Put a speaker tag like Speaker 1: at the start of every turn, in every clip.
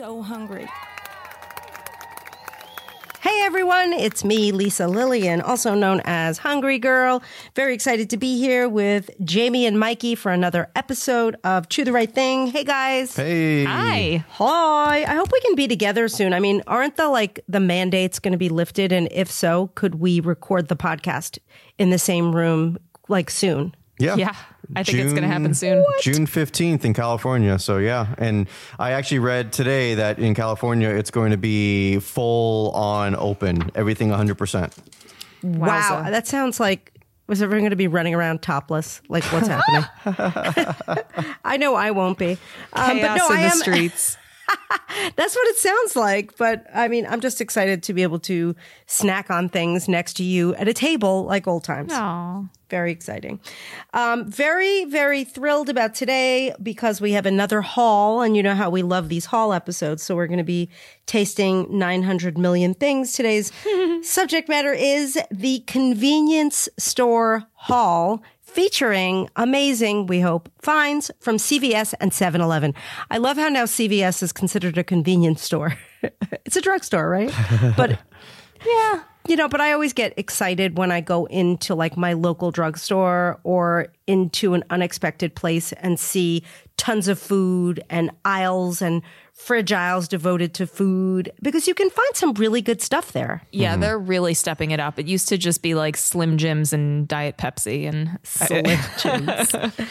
Speaker 1: so hungry.
Speaker 2: Hey everyone, it's me, Lisa Lillian, also known as Hungry Girl. Very excited to be here with Jamie and Mikey for another episode of Chew the Right Thing. Hey guys.
Speaker 3: Hey.
Speaker 4: Hi.
Speaker 2: Hi. I hope we can be together soon. I mean, aren't the like the mandates going to be lifted? And if so, could we record the podcast in the same room like soon?
Speaker 3: Yeah.
Speaker 4: Yeah. I think it's going to happen soon.
Speaker 3: June 15th in California. So, yeah. And I actually read today that in California, it's going to be full on open, everything 100%.
Speaker 2: Wow.
Speaker 4: Wowza.
Speaker 2: That sounds like was everyone going to be running around topless? Like what's happening? I know I won't be. Um,
Speaker 4: Chaos
Speaker 2: but no,
Speaker 4: in
Speaker 2: I
Speaker 4: the
Speaker 2: am.
Speaker 4: streets.
Speaker 2: That's what it sounds like. But I mean, I'm just excited to be able to snack on things next to you at a table like old times.
Speaker 4: Aw.
Speaker 2: Very exciting. Um, very, very thrilled about today because we have another haul, and you know how we love these haul episodes. So we're going to be tasting 900 million things. Today's subject matter is the convenience store haul featuring amazing, we hope, finds from CVS and 7-Eleven. I love how now CVS is considered a convenience store. it's a drugstore, right? But yeah. You know, but I always get excited when I go into like my local drugstore or into an unexpected place and see tons of food and aisles and fridge aisles devoted to food because you can find some really good stuff there.
Speaker 4: Yeah, mm-hmm. they're really stepping it up. It used to just be like Slim Jims and Diet Pepsi and uh,
Speaker 2: Slim Jims.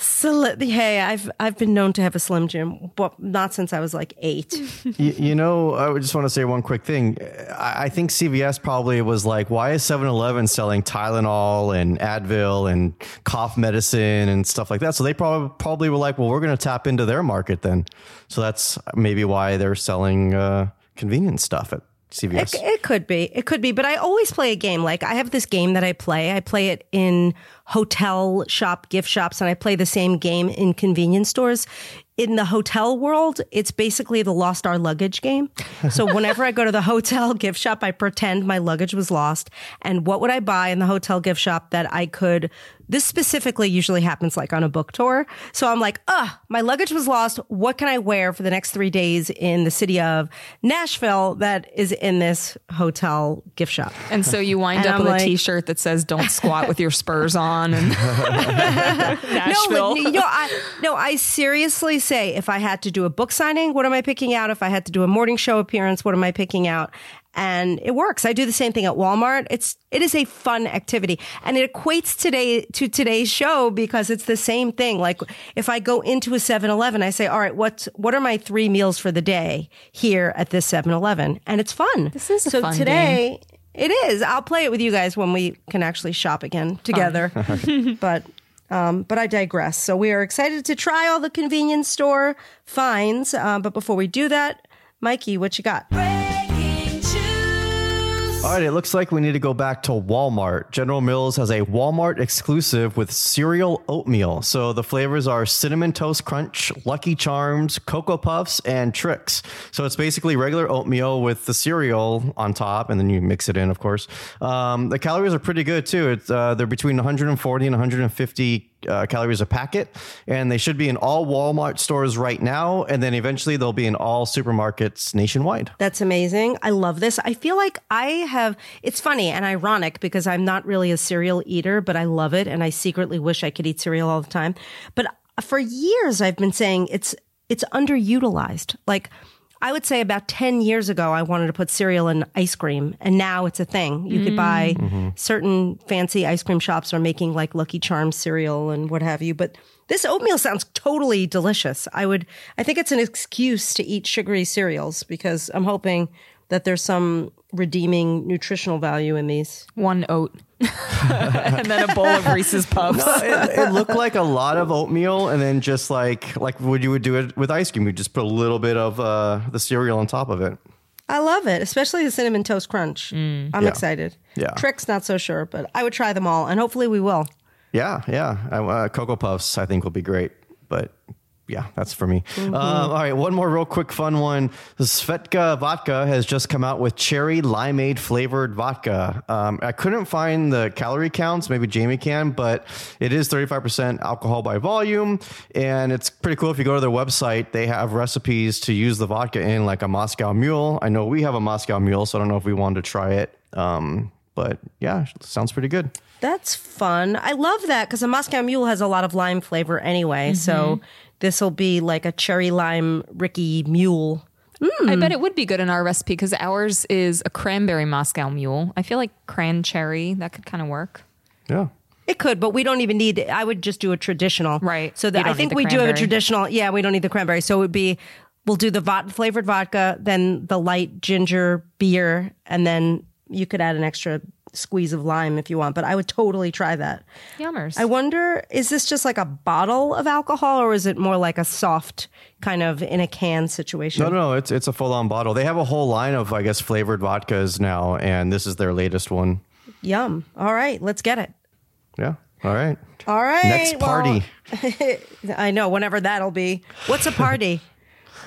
Speaker 2: Sli- hey, I've I've been known to have a Slim Jim, but not since I was like eight.
Speaker 3: you, you know, I just want to say one quick thing. I, I think CVS probably was like, why is 7 Eleven selling Tylenol and Advil and cough medicine and stuff like that? So they probably, probably were like, well, we're going to tap into their market then. So that's maybe why they're selling uh, convenience stuff at CVS.
Speaker 2: It, it could be. It could be. But I always play a game. Like I have this game that I play. I play it in hotel shop gift shops and I play the same game in convenience stores. In the hotel world, it's basically the lost our luggage game. So whenever I go to the hotel gift shop, I pretend my luggage was lost. And what would I buy in the hotel gift shop that I could this specifically usually happens like on a book tour. So I'm like, ah, my luggage was lost. What can I wear for the next three days in the city of Nashville that is in this hotel gift shop?
Speaker 4: and so you wind
Speaker 2: And
Speaker 4: up
Speaker 2: I'm
Speaker 4: with
Speaker 2: like-
Speaker 4: a t-shirt that says don't squat with your spurs on and
Speaker 2: No,
Speaker 4: Nashville.
Speaker 2: but, you know, I, no, I seriously say if I had to do a book signing, what am I picking out? If I had to do a morning show appearance, what am I picking out? And it works. I do the same thing at Walmart. It's it is a fun activity, and it equates today to today's show because it's the same thing. Like if I go into a 7-Eleven, I say, "All right, what's what are my three meals for the day here at this 7-Eleven?" And it's fun.
Speaker 4: This is a
Speaker 2: so
Speaker 4: fun
Speaker 2: today. It is. I'll play it with you guys when we can actually shop again together. but um, but I digress. So we are excited to try all the convenience store finds. Uh, but before we do that, Mikey, what you got?
Speaker 3: All right, it looks like we need to go back to Walmart. General Mills has a Walmart exclusive with cereal oatmeal. So the flavors are Cinnamon Toast Crunch, Lucky Charms, Cocoa Puffs, and Trix. So it's basically regular oatmeal with the cereal on top, and then you mix it in, of course. Um, the calories are pretty good too. It's, uh, they're between 140 and 150 uh, calories a packet, and they should be in all Walmart stores right now, and then eventually they'll be in all supermarkets nationwide.
Speaker 2: That's amazing. I love this. I feel like I have, it's funny and ironic because I'm not really a cereal eater, but I love it. And I secretly wish I could eat cereal all the time. But for years, I've been saying it's, it's underutilized. Like, I would say about 10 years ago, I wanted to put cereal in ice cream, and now it's a thing. You could mm. buy mm-hmm. certain fancy ice cream shops are making like Lucky Charms cereal and what have you. But this oatmeal sounds totally delicious. I would, I think it's an excuse to eat sugary cereals because I'm hoping that there's some redeeming nutritional value in these.
Speaker 4: one oat and then a bowl of Reese's Puffs.
Speaker 3: it, it looked like a lot of oatmeal, and then just like like what you would do it with ice cream, you just put a little bit of uh, the cereal on top of it.
Speaker 2: I love it, especially the cinnamon toast crunch. I'm
Speaker 3: Yeah.
Speaker 2: excited.
Speaker 3: Yeah.
Speaker 2: Trix, not so sure, but I would try them all, and hopefully we will.
Speaker 3: Yeah, yeah. Uh, Cocoa Puffs, I think, will be great, but yeah, that's for me. Um, all right, one more real quick fun one. Svedka vodka has just come out with cherry limeade flavored vodka. Um, I couldn't find the calorie counts. Maybe Jamie can, but it is 35% alcohol by volume. And it's pretty cool. If you go to their website, they have recipes to use the vodka in, like a Moscow Mule. I know we have a Moscow Mule, so I don't know if we wanted to try it. Um, but yeah, sounds pretty good.
Speaker 2: That's fun. I love that because a Moscow Mule has a lot of lime flavor anyway. So this will be like a cherry lime rickey Mule.
Speaker 4: I bet it would be good in our recipe because ours is a cranberry Moscow Mule. I feel like cran cherry that could kind of work.
Speaker 3: Yeah.
Speaker 2: It could, but we don't even need. I would just do a traditional,
Speaker 4: Right.
Speaker 2: So that I think
Speaker 4: need the
Speaker 2: we do have a traditional. Yeah, we don't need the cranberry. So it would be we'll do the vod- flavored vodka, then the light ginger beer, and then you could add an extra squeeze of lime if you want. But I would totally try that.
Speaker 4: Yummers.
Speaker 2: I wonder, is this just like a bottle of alcohol, or is it more like a soft kind of in a can situation?
Speaker 3: No, no, it's it's a full on bottle. They have a whole line of, I guess, flavored vodkas now, and this is their latest one.
Speaker 2: Yum. All right, let's get it.
Speaker 3: Yeah. All right.
Speaker 2: All right.
Speaker 3: Next
Speaker 2: well-
Speaker 3: party.
Speaker 2: I know, whenever that'll be. What's a party?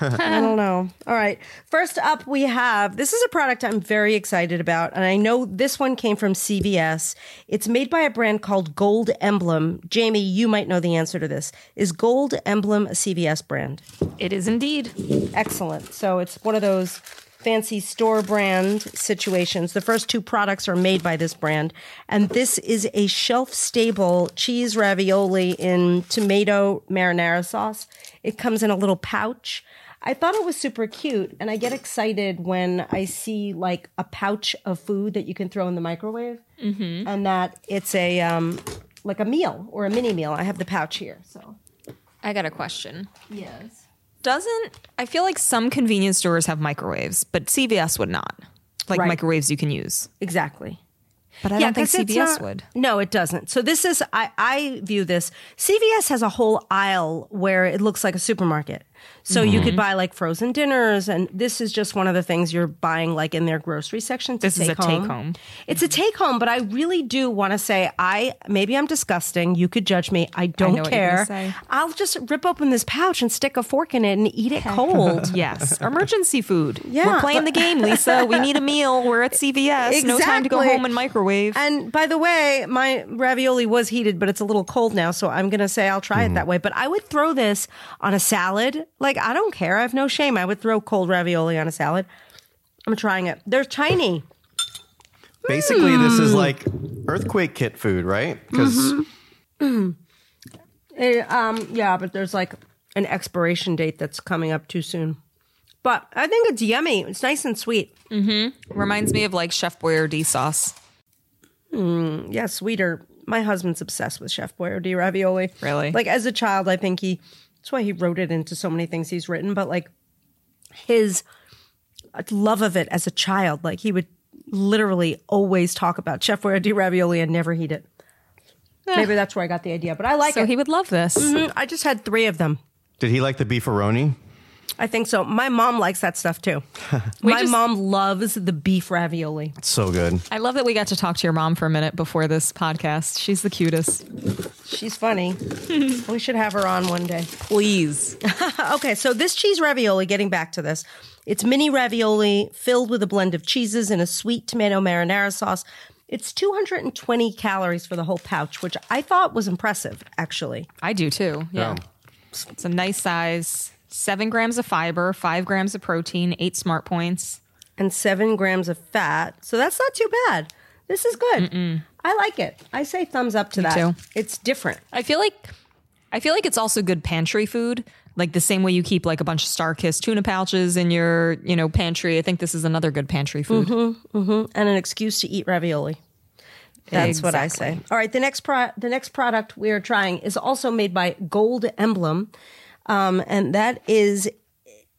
Speaker 2: I don't know. All right. First up, we have this is a product I'm very excited about. And I know this one came from CVS. It's made by a brand called Gold Emblem. Jamie, you might know the answer to this. Is Gold Emblem a CVS brand?
Speaker 4: it is indeed.
Speaker 2: Excellent. So it's one of those fancy store brand situations. The first two products are made by this brand. And this is a shelf stable cheese ravioli in tomato marinara sauce. It comes in a little pouch. I thought it was super cute. And I get excited when I see like a pouch of food that you can throw in the microwave and that it's a, um, like a meal or a mini meal. I have the pouch here. So,
Speaker 4: I got a question.
Speaker 2: yes.
Speaker 4: Doesn't I feel like some convenience stores have microwaves, but CVS would not. Like
Speaker 2: Right.
Speaker 4: microwaves you can use.
Speaker 2: Exactly.
Speaker 4: But I don't think CVS
Speaker 2: not-
Speaker 4: would.
Speaker 2: No, it doesn't. So this is I, I view this. CVS has a whole aisle where it looks like a supermarket. So you
Speaker 4: Mm-hmm.
Speaker 2: could buy like frozen dinners, and this is just one of the things you're buying like in their grocery section. To
Speaker 4: This is
Speaker 2: take
Speaker 4: a take-home.
Speaker 2: It's a take home, but I really do want to say I maybe I'm disgusting. You could judge me. I don't
Speaker 4: know what you're
Speaker 2: care. I'll just rip open this pouch and stick a fork in it and eat it cold.
Speaker 4: Yes, emergency food.
Speaker 2: Yeah,
Speaker 4: We're playing the game, Lisa. We need a meal. We're at CVS. No time to go home and microwave.
Speaker 2: And by the way, my ravioli was heated, but it's a little cold now, so I'm gonna say I'll try it that way. But I would throw this on a salad. Like I don't care. I have no shame. I would throw cold ravioli on a salad. I'm trying it. They're tiny.
Speaker 3: Basically, this
Speaker 2: Hmm.
Speaker 3: is like earthquake kit food, right? Because
Speaker 2: Mm-hmm. Um, yeah, but there's like an expiration date that's coming up too soon. But I think it's yummy. It's nice and sweet.
Speaker 4: Reminds me of like Chef Boyardee sauce.
Speaker 2: Yeah, sweeter. My husband's obsessed with Chef Boyardee ravioli.
Speaker 4: Really?
Speaker 2: Like as a child, I think he. That's why he wrote it into so many things he's written. But like his love of it as a child, like he would literally always talk about Chef Boyardee ravioli and never eat it. Maybe that's where I got the idea, but I like
Speaker 4: So
Speaker 2: it.
Speaker 4: he would love this.
Speaker 2: Mhm. I just had three of them.
Speaker 3: did he like the beefaroni?
Speaker 2: I think so. My mom likes that stuff too. My
Speaker 4: just-
Speaker 2: mom loves the beef ravioli.
Speaker 3: It's so good.
Speaker 4: I love that we got to talk to your mom for a minute before this podcast. She's the cutest.
Speaker 2: She's funny. we should have her on one day.
Speaker 4: Please.
Speaker 2: Okay, so this cheese ravioli, getting back to this, it's mini ravioli filled with a blend of cheeses and a sweet tomato marinara sauce. It's 220 calories for the whole pouch, which I thought was impressive, actually.
Speaker 4: I do too. Yeah. It's a nice size. Seven grams of fiber, five grams of protein, eight smart points.
Speaker 2: And seven grams of fat. So that's not too bad. This is good. I like it. I say thumbs up to that.
Speaker 4: too.
Speaker 2: It's different.
Speaker 4: I feel like I feel like it's also good pantry food. Like the same way you keep like a bunch of StarKist tuna pouches in your, you know, pantry. I think this is another good pantry food. Mm-hmm, mm-hmm.
Speaker 2: and an excuse to eat ravioli. That's what I say. All right, the next pro- the next product we are trying is also made by Gold Emblem, um, and that is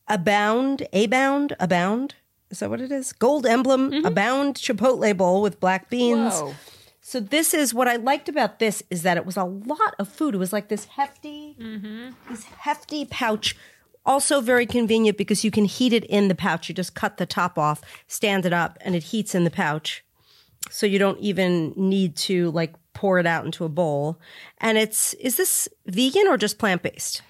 Speaker 2: Abound, Abound, Abound. Is that what it is? Gold Emblem Abound Chipotle bowl with black beans.
Speaker 4: Whoa.
Speaker 2: So this is what I liked about this is that it was a lot of food. It was like this hefty, this hefty pouch. Also very convenient because you can heat it in the pouch. You just cut the top off, stand it up, and it heats in the pouch. So you don't even need to like pour it out into a bowl. And it's is this vegan or just plant based?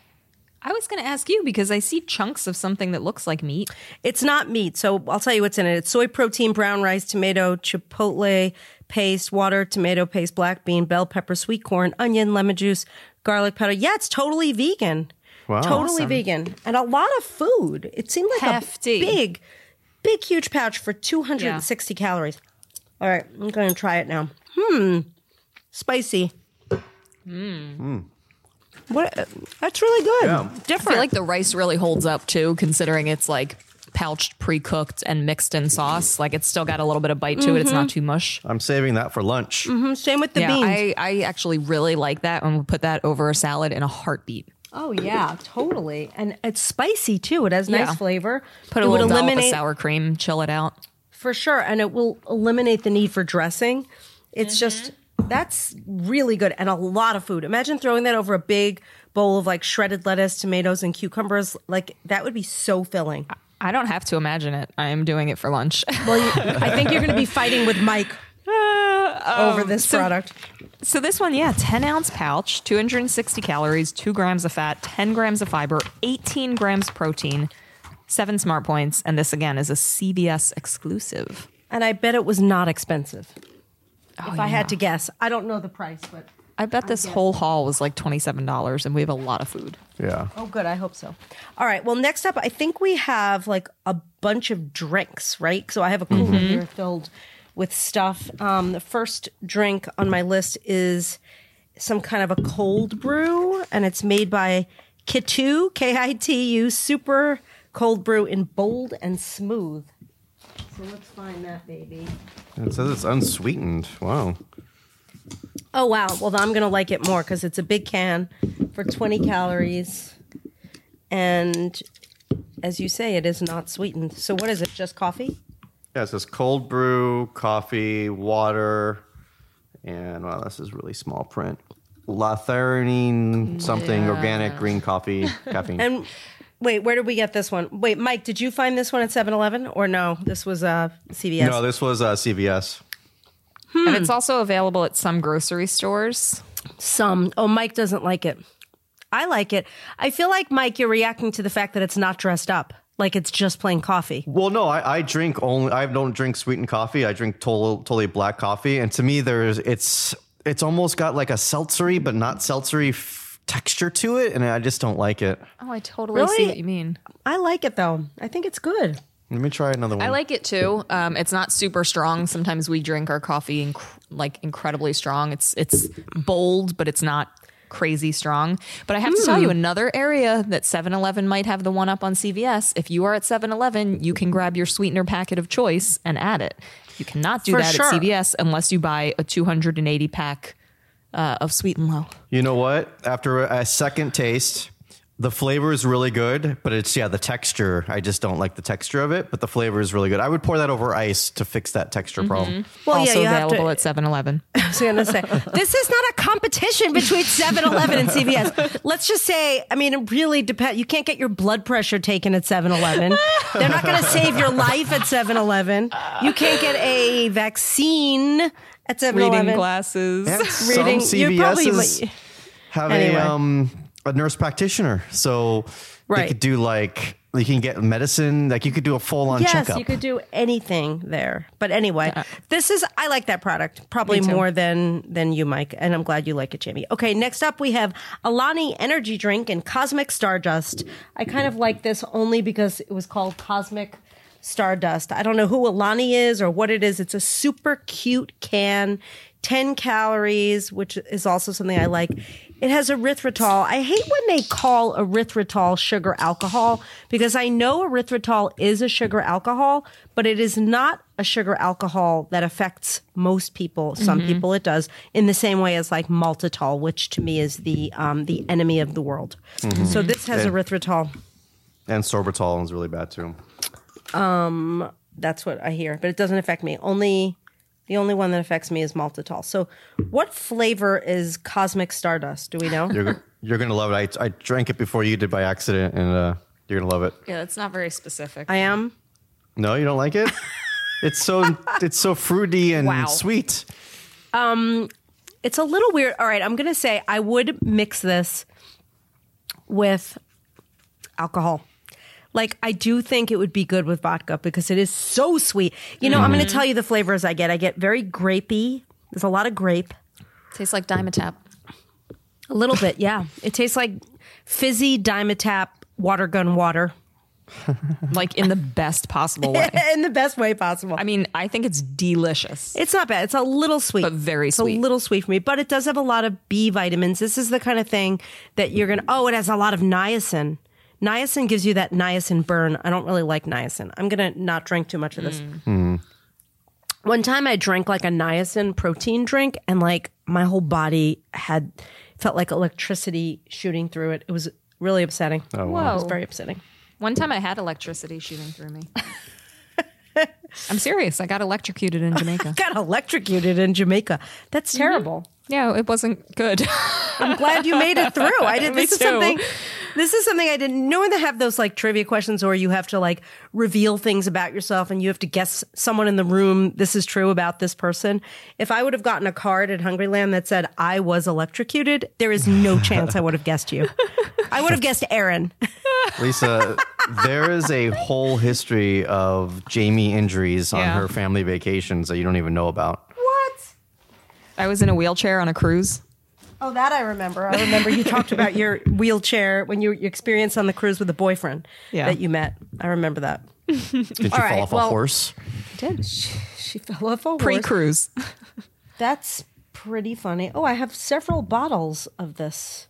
Speaker 4: I was going to ask you because I see chunks of something that looks like meat.
Speaker 2: It's not meat, so I'll tell you what's in it. It's soy protein, brown rice, tomato, chipotle paste, water, tomato paste, black bean, bell pepper, sweet corn, onion, lemon juice, garlic powder. Yeah, it's totally vegan.
Speaker 3: Wow.
Speaker 2: Totally
Speaker 4: Awesome.
Speaker 2: vegan. And a lot of food. It seemed like
Speaker 4: Hefty.
Speaker 2: a big, big, huge pouch for 260 calories. All right, I'm going to try it now. Hmm. Spicy. Hmm. What? uh, That's really good.
Speaker 3: Yeah.
Speaker 4: I feel like the rice really holds up too, considering it's like pouched, pre cooked, and mixed in sauce. Like it's still got a little bit of bite to it. It's not too mush.
Speaker 3: I'm saving that for lunch.
Speaker 2: Mhm, Same with the
Speaker 4: yeah,
Speaker 2: beans.
Speaker 4: I, I actually really like that and would put that over a salad in a heartbeat.
Speaker 2: Oh yeah, totally. And it's spicy too. It has nice
Speaker 4: Yeah.
Speaker 2: flavor.
Speaker 4: Put a
Speaker 2: it would
Speaker 4: little dollop of
Speaker 2: eliminate
Speaker 4: sour cream, chill it out.
Speaker 2: for sure, and it will eliminate the need for dressing. It's just that's really good and a lot of food. Imagine throwing that over a big bowl of like shredded lettuce, tomatoes, and cucumbers. Like that would be so filling.
Speaker 4: I don't have to imagine it. I am doing it for lunch.
Speaker 2: Well, you, I think you're going to be fighting with Mike uh, over um, this
Speaker 4: so-
Speaker 2: product.
Speaker 4: So this one, yeah, 10 ounce pouch, 260 calories, 2 grams of fat, 10 grams of fiber, 18 grams protein, 7 smart points, and this again is a CVS exclusive.
Speaker 2: And I bet it was not expensive. If I
Speaker 4: yeah.
Speaker 2: had to guess, I don't know the price, but
Speaker 4: I bet this whole haul was like $27 and we have a lot of food.
Speaker 3: Yeah.
Speaker 2: Oh, good. I hope so. All right. Well, next up, I think we have like a bunch of drinks, right? So I have a cooler here filled with stuff. Um, the first drink on my list is some kind of a cold brew, and it's made by Kitu, K I T U, super cold brew in bold and smooth. So let's find that baby.
Speaker 3: It says it's unsweetened. Wow.
Speaker 2: Oh, wow. Well, I'm going to like it more because it's a big can for 20 calories. And as you say, it is not sweetened. So, what is it? Just coffee?
Speaker 3: Yeah, it says cold brew, coffee, water, and wow, this is really small print. Latherine, something organic green coffee, caffeine.
Speaker 2: And wait, where did we get this one? Wait, Mike, did you find this one at 7 Eleven or no? This was uh, CVS.
Speaker 3: No, this was uh, CVS.
Speaker 4: And it's also available at some grocery stores.
Speaker 2: Some. Oh, Mike doesn't like it. I like it. I feel like, Mike, you're reacting to the fact that it's not dressed up. Like it's just plain coffee.
Speaker 3: Well, no, I, I drink only. I don't drink sweetened coffee. I drink totally, totally black coffee, and to me, there's it's it's almost got like a seltzery, but not seltzery f- texture to it, and I just don't like it.
Speaker 4: Oh, I totally
Speaker 2: Really?
Speaker 4: see what you mean.
Speaker 2: I like it though. I think it's good.
Speaker 3: Let me try another one.
Speaker 4: I like it too. Um, it's not super strong. Sometimes we drink our coffee inc- like incredibly strong. It's it's bold, but it's not crazy strong. But I have to tell you, another area that 7-Eleven might have the one up on CVS. If you are at 7-Eleven, you can grab your sweetener packet of choice and add it. You cannot do
Speaker 2: For
Speaker 4: that
Speaker 2: sure.
Speaker 4: at CVS unless you buy a 280 pack uh, of Sweet and Low.
Speaker 3: You know what? After a second taste, the flavor is really good, but it's yeah, the texture. I just don't like the texture of it, but the flavor is really good. I would pour that over ice to fix that texture problem.
Speaker 2: Well,
Speaker 4: also
Speaker 2: yeah, you have to.
Speaker 4: available at 7-Eleven.
Speaker 2: I was going to say, this is not a competition between 7 Eleven and CVS. Let's just say, I mean, it really depends. You can't get your blood pressure taken at 7 Eleven. They're not going to save your life at 7 Eleven. You can't get a vaccine at 7
Speaker 4: Reading
Speaker 2: Eleven.
Speaker 4: glasses.
Speaker 3: And
Speaker 2: Reading-
Speaker 3: some
Speaker 2: you're probably-
Speaker 3: have
Speaker 2: Anyway.
Speaker 3: a um a nurse practitioner, so they could do like you can get medicine. Like you could do a full on
Speaker 2: Yes,
Speaker 3: checkup.
Speaker 2: you could do anything there. But anyway, this is I like that product probably more than than you, Mike, and I'm glad you like it, Jamie. Okay, next up we have Alani Energy Drink and Cosmic Stardust. I kind of like this only because it was called Cosmic Stardust. I don't know who Alani is or what it is. It's a super cute can. 10 calories, which is also something I like. It has erythritol. I hate when they call erythritol sugar alcohol because I know erythritol is a sugar alcohol, but it is not a sugar alcohol that affects most people. Some people it does in the same way as like maltitol, which to me is the um, the enemy of the world. So this has
Speaker 3: Yeah.
Speaker 2: erythritol.
Speaker 3: and sorbitol is really bad too.
Speaker 2: That's what I hear, but it doesn't affect me. Only the only one that affects me is maltitol. So, what flavor is Cosmic Stardust? Do we know?
Speaker 3: You're you're gonna love it. I, I drank it before you did by accident, and uh, you're gonna love it.
Speaker 4: Yeah, that's not very specific.
Speaker 2: I am.
Speaker 3: No, you don't like it. it's so it's so fruity and
Speaker 4: Wow.
Speaker 3: sweet.
Speaker 2: Um, it's a little weird. All right, I'm going to say I would mix this with alcohol. Like I do think it would be good with vodka because it is so sweet. You know, I'm going to mm-hmm. tell you the flavors I get. I get very grapey. There's a lot of grape.
Speaker 4: Tastes like Dimetapp.
Speaker 2: A little bit, yeah. It tastes like fizzy Dimetapp water gun water
Speaker 4: Like in the best possible way.
Speaker 2: in the best way possible.
Speaker 4: I mean, I think it's delicious.
Speaker 2: It's not bad. It's a little sweet,
Speaker 4: But very
Speaker 2: it's
Speaker 4: sweet.
Speaker 2: a little sweet for me, but it does have a lot of B vitamins. This is the kind of thing that you're gonna. Oh, it has a lot of niacin. Niacin gives you that niacin burn. I don't really like niacin. I'm gonna not drink too much of this. Mm. One time I drank like a niacin protein drink, and like my whole body had felt like electricity shooting through it. It was really upsetting.
Speaker 3: Oh,
Speaker 4: Whoa.
Speaker 2: It was very upsetting.
Speaker 4: One time I had electricity shooting through me. I'm serious. I got electrocuted in Jamaica.
Speaker 2: Got electrocuted in Jamaica. That's mm-hmm. terrible.
Speaker 4: Yeah, it wasn't good.
Speaker 2: I'm glad you made it through. I did.
Speaker 4: Me
Speaker 2: This is something. This is something I didn't know when they have those like trivia questions, or you have to like reveal things about yourself, and you have to guess someone in the room. This is true about this person. If I would have gotten a card at Hungryland that said I was electrocuted, there is no chance I would have guessed you. I would have guessed Aaron.
Speaker 3: Lisa, there is a whole history of Jamie injuries on
Speaker 4: Yeah.
Speaker 3: her family vacations that you don't even know about.
Speaker 2: What?
Speaker 4: I was in a wheelchair on a cruise.
Speaker 2: Oh, that I remember. I remember you talked about your wheelchair when you your experience on the cruise with a boyfriend
Speaker 4: Yeah.
Speaker 2: that you met. I remember that.
Speaker 3: Did you
Speaker 2: All right,
Speaker 3: fall off
Speaker 2: well-
Speaker 3: a horse?
Speaker 4: I Did
Speaker 2: She fell off a horse.
Speaker 4: pre cruise.
Speaker 2: That's pretty funny. Oh, I have several bottles of this,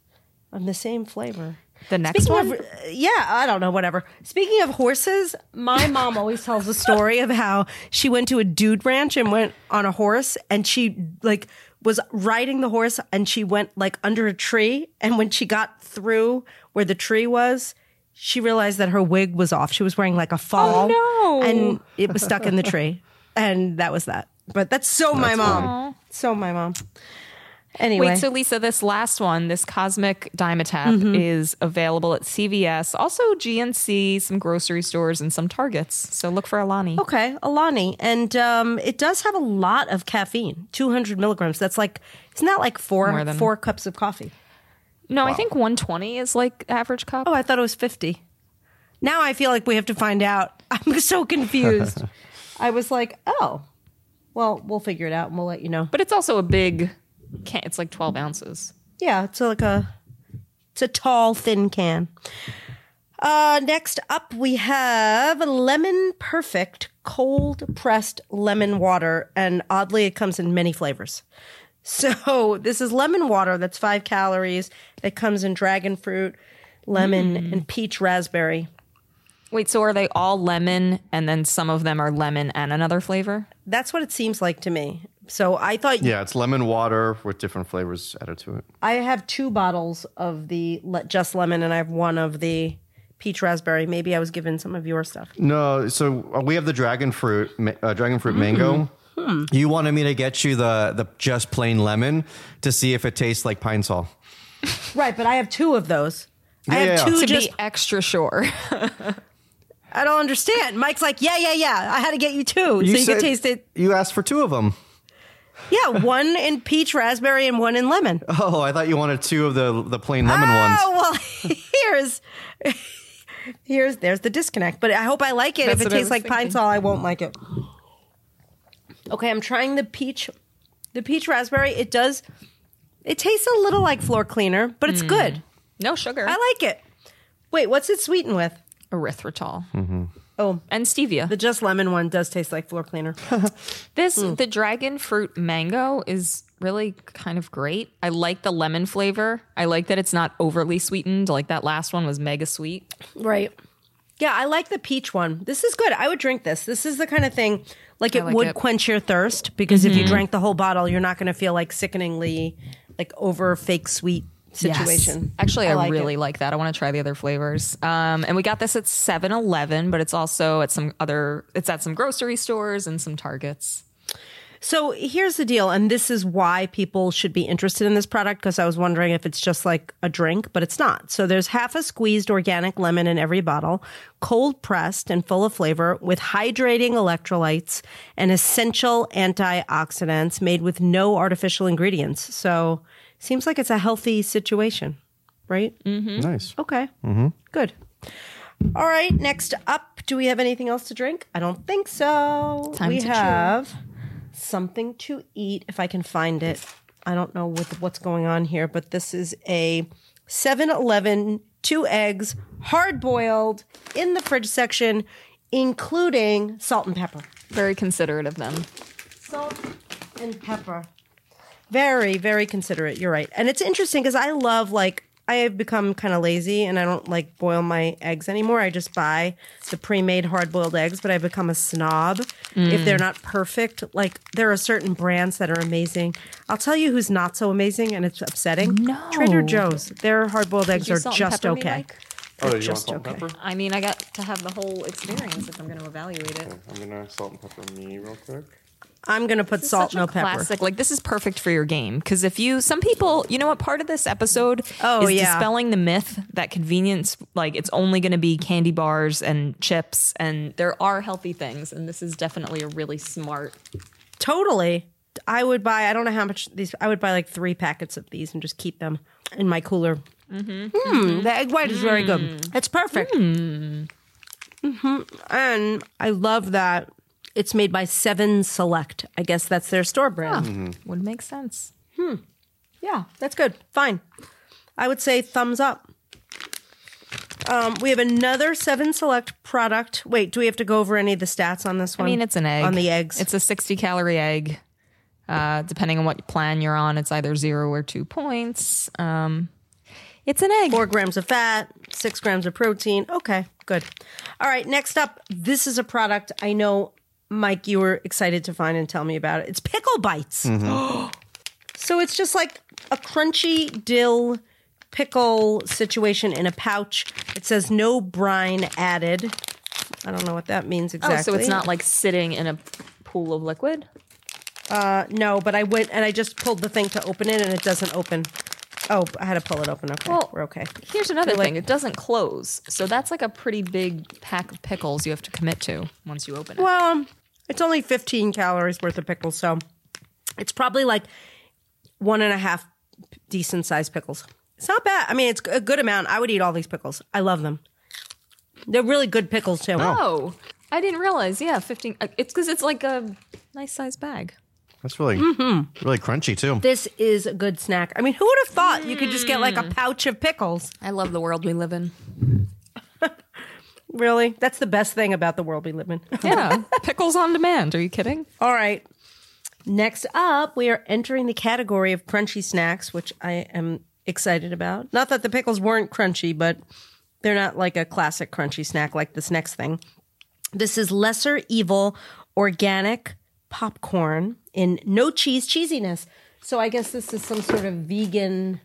Speaker 2: of the same flavor.
Speaker 4: The next
Speaker 2: Speaking
Speaker 4: one.
Speaker 2: of, yeah, I don't know, whatever. Speaking of horses, my mom always tells the story of how she went to a dude ranch and went on a horse, and she like was riding the horse, and she went like under a tree, and when she got through where the tree was. She realized that her wig was off. She was wearing like a oh, fall,
Speaker 4: Oh, no.
Speaker 2: and it was stuck in the tree, and that was that. But that's so my mom, so my mom. Anyway,
Speaker 4: Wait, so Lisa, this last one, this Cosmic Dimetapp,
Speaker 2: Mm-hmm.
Speaker 4: is available at CVS, also GNC, some grocery stores, and some Targets. So look for Alani.
Speaker 2: Okay, Alani, and um, it does have a lot of caffeine, two hundred milligrams. That's like isn't that like four
Speaker 4: More than-
Speaker 2: four cups of coffee?
Speaker 4: No, I think 120 is like average cup.
Speaker 2: Oh, I thought it was fifty. Now I feel like we have to find out. I'm so confused. I was like, oh, well, we'll figure it out and we'll let you know.
Speaker 4: But it's also a big can. It's like 12 ounces.
Speaker 2: Yeah, it's like a it's a tall, thin can. Uh, next up, we have lemon perfect cold pressed lemon water, and oddly, it comes in many flavors. So this is lemon water that's five calories. It comes in dragon fruit, lemon, and peach raspberry.
Speaker 4: Wait, so are they all lemon and then some of them are lemon and another flavor?
Speaker 2: That's what it seems like to me. So I thought
Speaker 3: Yeah, it's lemon water with different flavors added to it.
Speaker 2: I have two bottles of the le- just lemon, and I have one of the peach raspberry. Maybe I was given some of your stuff.
Speaker 3: No, so uh, we have the dragon fruit, uh, dragon fruit mango.
Speaker 2: Hmm.
Speaker 3: You wanted me to get you the the just plain lemon to see if it tastes like pine sol.
Speaker 2: Right, but I have two of those. I have
Speaker 3: yeah, yeah.
Speaker 2: two
Speaker 4: To
Speaker 2: just.
Speaker 4: be extra sure.
Speaker 2: I don't understand. Mike's like, yeah, yeah, yeah. I had to get you two
Speaker 3: You
Speaker 2: so you
Speaker 3: said-
Speaker 2: could taste it.
Speaker 3: You asked for two of them.
Speaker 2: Yeah, one in peach raspberry and one in lemon.
Speaker 3: Oh, I thought you wanted two of the the plain lemon oh, ones.
Speaker 2: Oh well, here's here's there's the disconnect. But I hope I like it.
Speaker 4: That's
Speaker 2: if it tastes
Speaker 4: was
Speaker 2: like pine
Speaker 4: thinking.
Speaker 2: sol, I won't like it. Okay, I'm trying the peach, the peach raspberry. It does. It tastes a little like floor cleaner, but it's hmm. good.
Speaker 4: no sugar.
Speaker 2: I like it. Wait, what's it sweetened with?
Speaker 4: Erythritol
Speaker 2: Oh,
Speaker 4: and stevia.
Speaker 2: the just lemon one does taste like floor cleaner.
Speaker 4: This
Speaker 2: Hmm.
Speaker 4: the dragon fruit mango is really kind of great. I like the lemon flavor. I like that it's not overly sweetened. Like that last one was mega sweet.
Speaker 2: Right. Yeah, I like the peach one. This is good. I would drink this. This is the kind of thing like it
Speaker 4: like
Speaker 2: would
Speaker 4: it.
Speaker 2: quench your thirst because if you drank the whole bottle, you're not going to feel like sickeningly like over fake sweet situation.
Speaker 4: Actually, I,
Speaker 2: like
Speaker 4: really
Speaker 2: it.
Speaker 4: like that. I want to try the other flavors. Um, and we got this at 7-Eleven, but it's also at some other. It's at some grocery stores and some Targets.
Speaker 2: So here's the deal, and this is why people should be interested in this product because I was wondering if it's just like a drink, but it's not. So there's half a squeezed organic lemon in every bottle, cold pressed and full of flavor with hydrating electrolytes and essential antioxidants made with no artificial ingredients. So seems like it's a healthy situation, right? Mm-hmm.
Speaker 3: Nice.
Speaker 2: Okay. Mm-hmm. Good. All right, next up, do we have anything else to drink? I don't think so.
Speaker 4: Time
Speaker 2: we
Speaker 4: to chew.
Speaker 2: have something to eat if I can find it. I don't know with what's going on here, but this is a 7-Eleven two eggs, hard boiled in the fridge section, including salt and pepper.
Speaker 4: Very considerate of them.
Speaker 2: Salt and pepper. Very, very considerate. You're right. And it's interesting because I love like I have become kind of lazy and I don't like boil my eggs anymore. I just buy the pre-made hard-boiled eggs, but I've become a snob if they're not perfect. Like there are certain brands that are amazing. I'll tell you who's not so amazing and it's upsetting.
Speaker 4: No.
Speaker 2: Trader Joe's. Their hard-boiled eggs are just
Speaker 4: pepper me,
Speaker 2: okay.
Speaker 4: Mike?
Speaker 3: Oh, you
Speaker 2: Just okay.
Speaker 4: I mean, I got to have the whole experience if I'm going to evaluate it.
Speaker 3: I'm gonna salt and pepper me real quick.
Speaker 2: I'm going to put salt no pepper.
Speaker 4: classic. Like this is perfect for your game because if you, some people, you know what? Part of this episode
Speaker 2: Oh,
Speaker 4: is
Speaker 2: yeah.
Speaker 4: dispelling the myth that convenience, like it's only going to be candy bars and chips, and there are healthy things, and this is definitely a really smart.
Speaker 2: Totally. I would buy, I don't know how much these, I would buy like three packets of these and just keep them in my cooler. Mm-hmm. The egg white is very good. It's perfect. hmm And I love that it's made by Seven Select. I guess that's their store brand.
Speaker 4: Would make sense. Hmm.
Speaker 2: Yeah, that's good. Fine. I would say thumbs up. Um, we have another Seven Select product. Wait, do we have to go over any of the stats on this one?
Speaker 4: I mean, it's an egg
Speaker 2: On the eggs.
Speaker 4: It's a 60 calorie egg. Uh, depending on what plan you're on, it's either zero or two points. Um, it's an egg.
Speaker 2: four grams of fat, six grams of protein. Okay, good. All right, next up, this is a product I know, Mike, you were excited to find and tell me about it. It's Pickle Bites. so it's just like a crunchy dill pickle situation in a pouch. It says no brine added. I don't know what that means exactly.
Speaker 4: Oh, so it's not like sitting in a pool of liquid?
Speaker 2: Uh, no, but I went and I just pulled the thing to open it and it doesn't open. Oh, I had to pull it open. Okay,
Speaker 4: Well,
Speaker 2: we're okay.
Speaker 4: Here's another thing. It doesn't close. So that's like a pretty big pack of pickles you have to commit to once you open it.
Speaker 2: Well, um, it's only 15 calories worth of pickles, so it's probably like one and a half decent sized pickles. It's not bad. I mean, it's a good amount. I would eat all these pickles. I love them. They're really good pickles too.
Speaker 4: Oh, I didn't realize. Yeah, 15. uh, It's because it's like a nice size bag.
Speaker 3: That's really mm-hmm. really crunchy too.
Speaker 2: This is a good snack. I mean, who would have thought you could just get like a mm. pouch of pickles?
Speaker 4: I love the world we live in.
Speaker 2: Really? That's the best thing about the world we live in.
Speaker 4: Yeah, pickles on demand. Are you kidding?
Speaker 2: All right. Next up, we are entering the category of crunchy snacks, which I am excited about. Not that the pickles weren't crunchy, but they're not like a classic crunchy snack like this next thing. This is Lesser Evil Organic Popcorn in no cheese cheesiness. So I guess this is some sort of vegan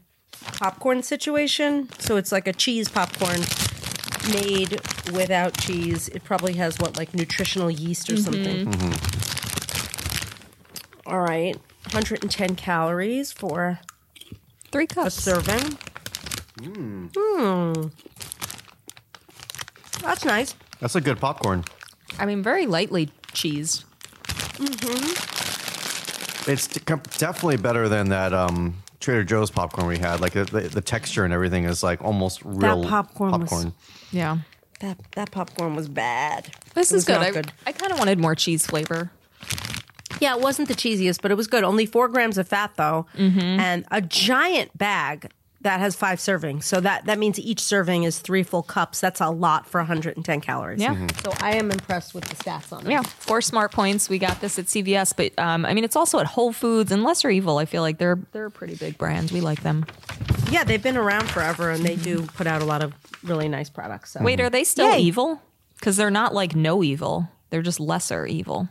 Speaker 2: popcorn situation. So it's like a cheese popcorn made without cheese. It probably has what, like nutritional yeast or something. Mm-hmm. Mm-hmm. All right. 110 calories for
Speaker 4: Three cups
Speaker 2: a
Speaker 4: cups.
Speaker 2: serving. Mm. Hmm. That's nice.
Speaker 3: That's a good popcorn.
Speaker 4: I mean, very lightly cheesed.
Speaker 3: It's d- com- definitely better than that um, Trader Joe's popcorn we had. Like the, the, the texture and everything is like almost real
Speaker 2: popcorn was-
Speaker 3: popcorn.
Speaker 4: Yeah.
Speaker 2: That that popcorn was bad.
Speaker 4: This
Speaker 2: It
Speaker 4: is
Speaker 2: was
Speaker 4: good. I,
Speaker 2: good.
Speaker 4: I kind of wanted more cheese flavor.
Speaker 2: Yeah, it wasn't the cheesiest, but it was good. Only four grams of fat though, and a giant bag that has five servings. So that that means each serving is three full cups. That's a lot for 110 calories.
Speaker 4: Yeah. Mhm.
Speaker 2: So I am impressed with the stats on it.
Speaker 4: Yeah, four smart points. We got this at CVS, but um, I mean, it's also at Whole Foods and Lesser Evil. I feel like they're they're a pretty big brand. We like them.
Speaker 2: Yeah, they've been around forever, and they do put out a lot of really nice products. So.
Speaker 4: Wait, are they still
Speaker 2: Yay.
Speaker 4: evil? Because they're not like no evil. They're just lesser evil.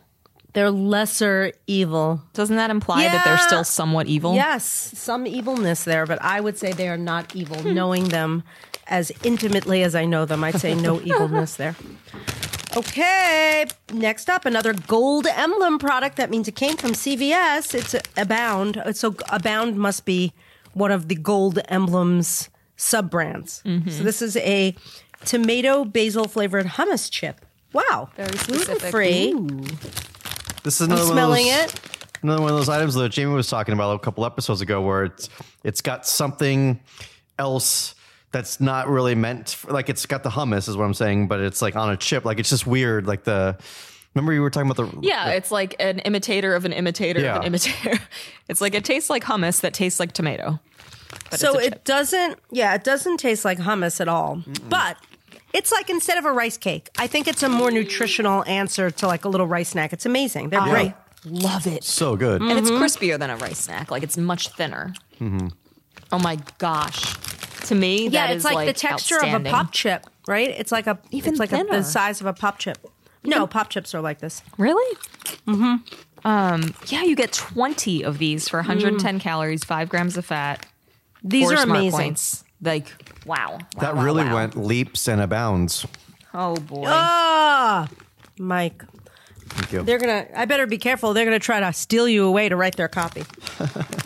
Speaker 2: They're lesser evil.
Speaker 4: Doesn't that imply that they're still somewhat evil?
Speaker 2: Yes, some evilness there, but I would say they are not evil. Hmm. Knowing them as intimately as I know them, I'd say no evilness there. Okay, next up, another gold emblem product. That means it came from CVS. It's Abound. Uh, so Abound must be one of the gold emblems sub brands. Mm-hmm. So this is a tomato basil flavored hummus chip. Wow,
Speaker 4: Very specific.
Speaker 2: free.
Speaker 3: This is
Speaker 2: I'm
Speaker 3: another one of
Speaker 2: smelling
Speaker 3: those,
Speaker 2: it.
Speaker 3: Another one of those items that Jamie was talking about a couple episodes ago, where it's it's got something else that's not really meant for, like it's got the hummus is what I'm saying, but it's like on a chip. Like it's just weird. Like the remember you were talking about the
Speaker 4: Yeah, it's like an imitator of an imitator
Speaker 3: Yeah.
Speaker 4: of an imitator. It's like it tastes like hummus that tastes like tomato. But
Speaker 2: so it doesn't, yeah, it doesn't taste like hummus at all. But it's like instead of a rice cake, I think it's a more nutritional answer to like a little rice snack. It's amazing. They're great.
Speaker 4: love it.
Speaker 3: so good.
Speaker 4: And it's crispier than a rice snack. Like it's much thinner. Oh my gosh. To me,
Speaker 2: Yeah,
Speaker 4: that
Speaker 2: it's
Speaker 4: is
Speaker 2: like, the texture of a
Speaker 4: outstanding.
Speaker 2: pop chip, right? It's like a
Speaker 4: Even
Speaker 2: it's like a,
Speaker 4: thinner.
Speaker 2: the size of a pop chip. No, pop chips are like this.
Speaker 4: Really? Mm-hmm. Um, yeah, you get 20 of these for 110 calories, five grams of fat.
Speaker 2: These
Speaker 4: four
Speaker 2: are
Speaker 4: smart
Speaker 2: amazing.
Speaker 4: points. Like, wow. Wow,
Speaker 3: that
Speaker 4: wow,
Speaker 3: really
Speaker 4: wow.
Speaker 3: went leaps and abounds.
Speaker 4: Oh, boy.
Speaker 2: Ah, Mike,
Speaker 3: Thank you.
Speaker 2: they're gonna. I better be careful. They're gonna try to steal you away to write their copy.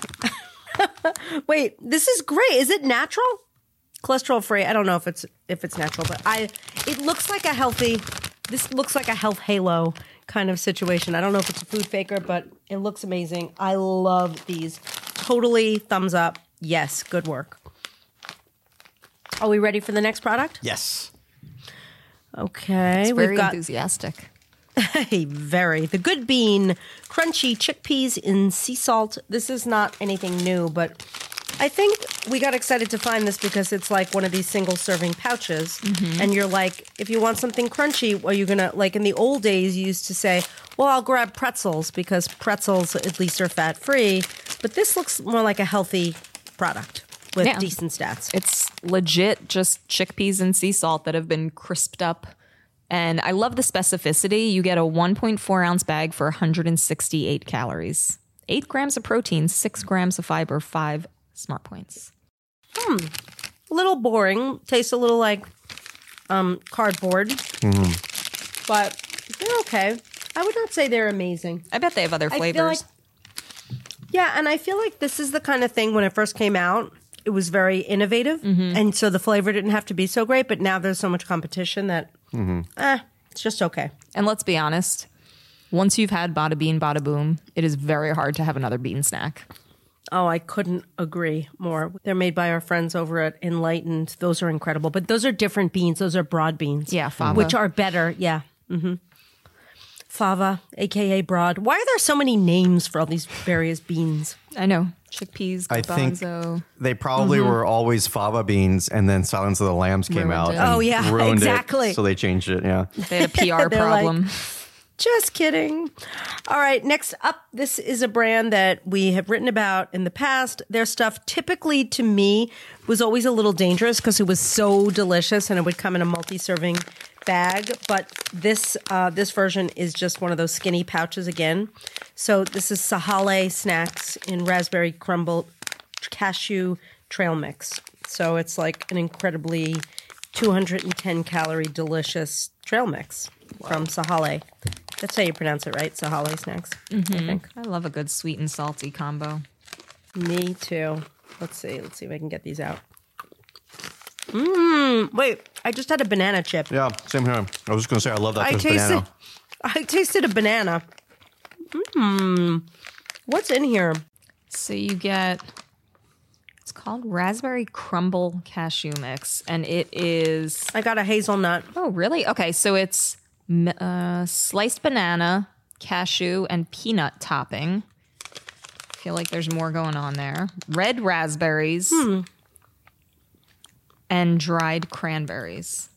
Speaker 2: Wait, this is great. Is it natural? Cholesterol free. I don't know if it's if it's natural, but I. It looks like a healthy. This looks like a health halo kind of situation. I don't know if it's a food faker, but it looks amazing. I love these. Totally thumbs up. Yes, good work. Are we ready for the next product?
Speaker 3: yes.
Speaker 2: Okay,
Speaker 4: Very
Speaker 2: we've got
Speaker 4: enthusiastic.
Speaker 2: Hey, very. The Good Bean crunchy chickpeas in sea salt. This is not anything new, but I think we got excited to find this because it's like one of these single serving pouches. Mm-hmm. And you're like, if you want something crunchy, are you going to, like in the old days, you used to say, well, I'll grab pretzels because pretzels at least are fat free. But this looks more like a healthy product with
Speaker 4: Yeah.
Speaker 2: decent stats.
Speaker 4: It's legit just chickpeas and sea salt that have been crisped up. And I love the specificity. You get a 1.4 ounce bag for 168 calories, eight grams of protein, six grams of fiber, five smart points. Hmm.
Speaker 2: A little boring. Tastes a little like um, cardboard, but they're okay. I would not say they're amazing.
Speaker 4: I bet they have other
Speaker 2: I
Speaker 4: flavors.
Speaker 2: feel like, yeah, and I feel like this is the kind of thing when it first came out, it was very innovative,
Speaker 4: Mm-hmm.
Speaker 2: and so the flavor didn't have to be so great. But now there's so much competition that, eh, it's just okay.
Speaker 4: and let's be honest, once you've had bada bean, bada boom, it is very hard to have another bean snack.
Speaker 2: Oh, I couldn't agree more. They're made by our friends over at Enlightened. Those are incredible, but those are different beans. Those are broad beans.
Speaker 4: Yeah, fava.
Speaker 2: Which are better. Yeah. hmm Fava, aka broad. Why are there so many names for all these various beans?
Speaker 4: I know. Chickpeas,
Speaker 3: I think they probably mm-hmm. were always fava beans, and then Silence of the Lambs came
Speaker 4: Ruined
Speaker 3: out.
Speaker 4: it.
Speaker 3: and
Speaker 2: Oh, yeah,
Speaker 3: ruined it,
Speaker 2: exactly.
Speaker 3: so they changed it. Yeah.
Speaker 4: They had a PR
Speaker 2: They're like-
Speaker 4: problem.
Speaker 2: Just kidding. All right, next up, this is a brand that we have written about in the past. Their stuff typically to me was always a little dangerous because it was so delicious and it would come in a multi-serving bag. But this uh, this version is just one of those skinny pouches again. So this is Sahale snacks in raspberry crumble cashew trail mix. So it's like an incredibly 210 calorie delicious trail mix from Sahale. That's how you pronounce it, right? Sahale snacks. I think.
Speaker 4: I love a good sweet and salty combo.
Speaker 2: Me too. Let's see. Let's see if I can get these out. Mmm. Wait, I just had a banana chip.
Speaker 3: Yeah, same here. I was just gonna say I love that
Speaker 2: I tasted.
Speaker 3: banana.
Speaker 2: I tasted a banana. Mmm. What's in here?
Speaker 4: So you get it's called raspberry crumble cashew mix, and it is
Speaker 2: I got a hazelnut.
Speaker 4: oh really okay. So it's uh, sliced banana, cashew, and peanut topping. I feel like there's more going on there. Red raspberries hmm. And dried cranberries.